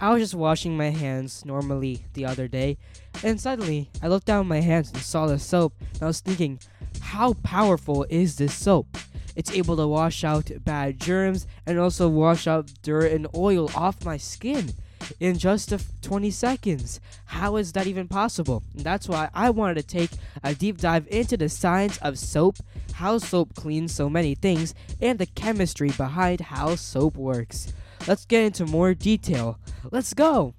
I was just washing my hands normally the other day, and suddenly I looked down my hands and saw the soap, and I was thinking, how powerful is this soap? It's able to wash out bad germs and also wash out dirt and oil off my skin in just 20 seconds. How is that even possible? And that's why I wanted to take a deep dive into the science of soap, how soap cleans so many things, and the chemistry behind how soap works. Let's get into more detail. Let's go!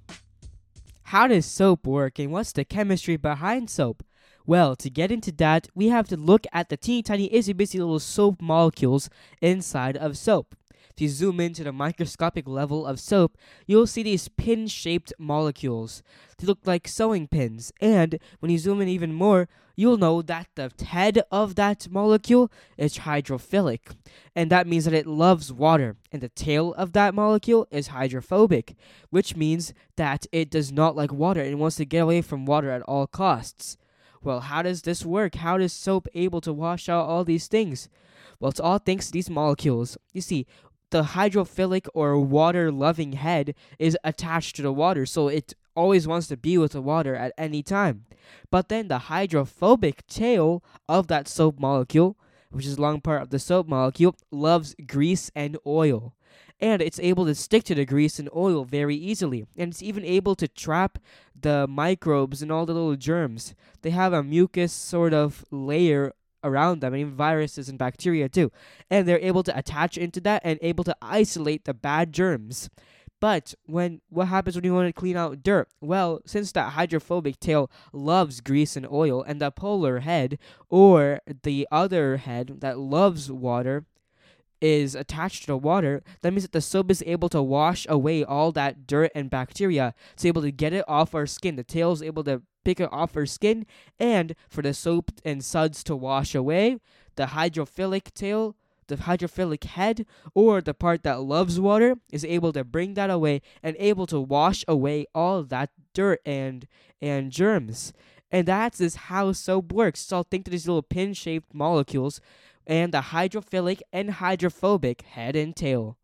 How does soap work and what's the chemistry behind soap? Well, to get into that, we have to look at the teeny tiny itsy bitsy little soap molecules inside of soap. If you zoom into the microscopic level of soap, you'll see these pin shaped molecules. They look like sewing pins, and when you zoom in even more, you'll know that the head of that molecule is hydrophilic, and that means that it loves water, and the tail of that molecule is hydrophobic, which means that it does not like water and wants to get away from water at all costs. Well, how does this work? How is soap able to wash out all these things? Well, it's all thanks to these molecules. You see, the hydrophilic or water loving head is attached to the water, so it always wants to be with the water at any time. But then the hydrophobic tail of that soap molecule, which is a long part of the soap molecule, loves grease and oil. And it's able to stick to the grease and oil very easily. And it's even able to trap the microbes and all the little germs. They have a mucus sort of layer around them, even viruses and bacteria too. And they're able to attach into that and able to isolate the bad germs. But when what happens when you want to clean out dirt? Well, since that hydrophobic tail loves grease and oil, and the polar head or the other head that loves water is attached to the water, that means that the soap is able to wash away all that dirt and bacteria. It's able to get it off our skin. The tail is able to it off our skin, and for the soap and suds to wash away, the hydrophilic tail, the hydrophilic head, or the part that loves water is able to bring that away and able to wash away all that dirt and and germs. And that's is how soap works. So think of these little pin-shaped molecules and the hydrophilic and hydrophobic head and tail.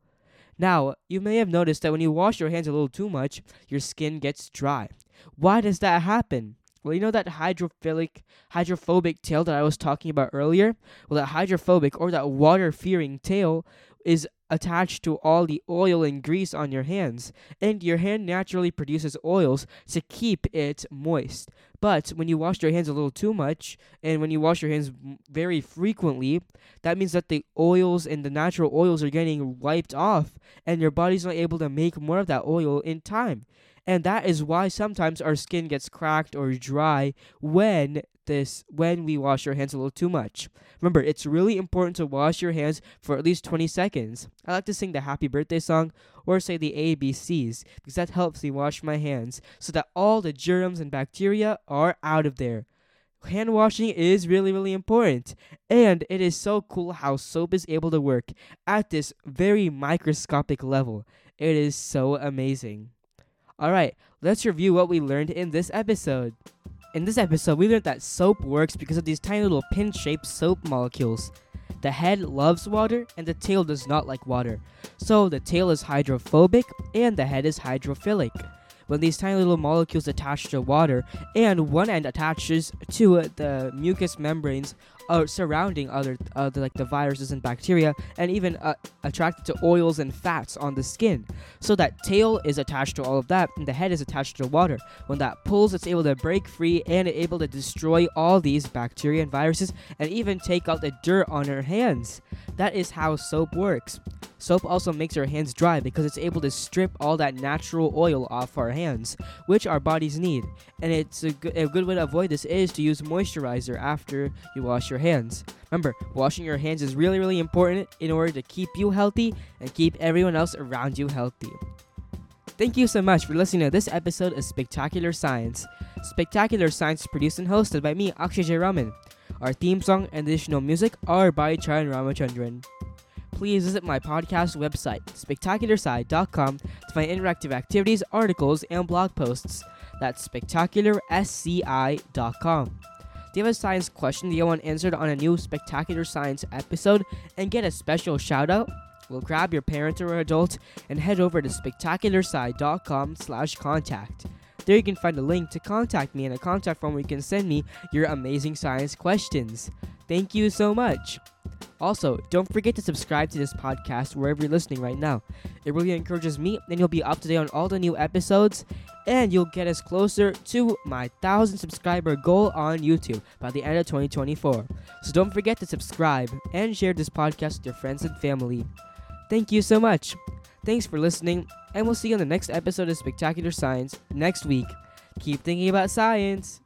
Now, you may have noticed that when you wash your hands a little too much, your skin gets dry. Why does that happen? Well, you know that hydrophilic, hydrophobic tail that I was talking about earlier? Well, that hydrophobic or that water fearing tail is attached to all the oil and grease on your hands, and your hand naturally produces oils to keep it moist. But when you wash your hands a little too much, and when you wash your hands very frequently, that means that the oils and the natural oils are getting wiped off, and your body's not able to make more of that oil in time. And that is why sometimes our skin gets cracked or dry when this when we wash our hands a little too much. Remember, it's really important to wash your hands for at least 20 seconds. I like to sing the happy birthday song or say the ABCs because that helps me wash my hands so that all the germs and bacteria are out of there. Hand washing is really, really important. And it is so cool how soap is able to work at this very microscopic level. It is so amazing. Alright, let's review what we learned in this episode. In this episode, we learned that soap works because of these tiny little pin shaped soap molecules. The head loves water and the tail does not like water. So the tail is hydrophobic and the head is hydrophilic. When these tiny little molecules attach to water and one end attaches to the mucous membranes uh, surrounding other the, like the viruses and bacteria and even uh, attracted to oils and fats on the skin. So that tail is attached to all of that and the head is attached to water. When that pulls it's able to break free and able to destroy all these bacteria and viruses and even take out the dirt on our hands. That is how soap works Soap also makes our hands dry because it's able to strip all that natural oil off our hands, which our bodies need. And it's a good, a good way to avoid this is to use moisturizer after you wash your hands. Remember, washing your hands is really, really important in order to keep you healthy and keep everyone else around you healthy. Thank you so much for listening to this episode of Spectacular Science. Spectacular Science is produced and hosted by me, Akshay J. Raman. Our theme song and additional music are by Charan Ramachandran please visit my podcast website, spectacularsci.com, to find interactive activities, articles, and blog posts. That's spectacularsci.com. Do you have a science question that you want answered on a new Spectacular Science episode and get a special shout out? Well, grab your parent or adult and head over to spectacularsci.com slash contact. There you can find a link to contact me and a contact form where you can send me your amazing science questions. Thank you so much. Also, don't forget to subscribe to this podcast wherever you're listening right now. It really encourages me, and you'll be up to date on all the new episodes, and you'll get us closer to my 1,000 subscriber goal on YouTube by the end of 2024. So don't forget to subscribe and share this podcast with your friends and family. Thank you so much. Thanks for listening, and we'll see you on the next episode of Spectacular Science next week. Keep thinking about science.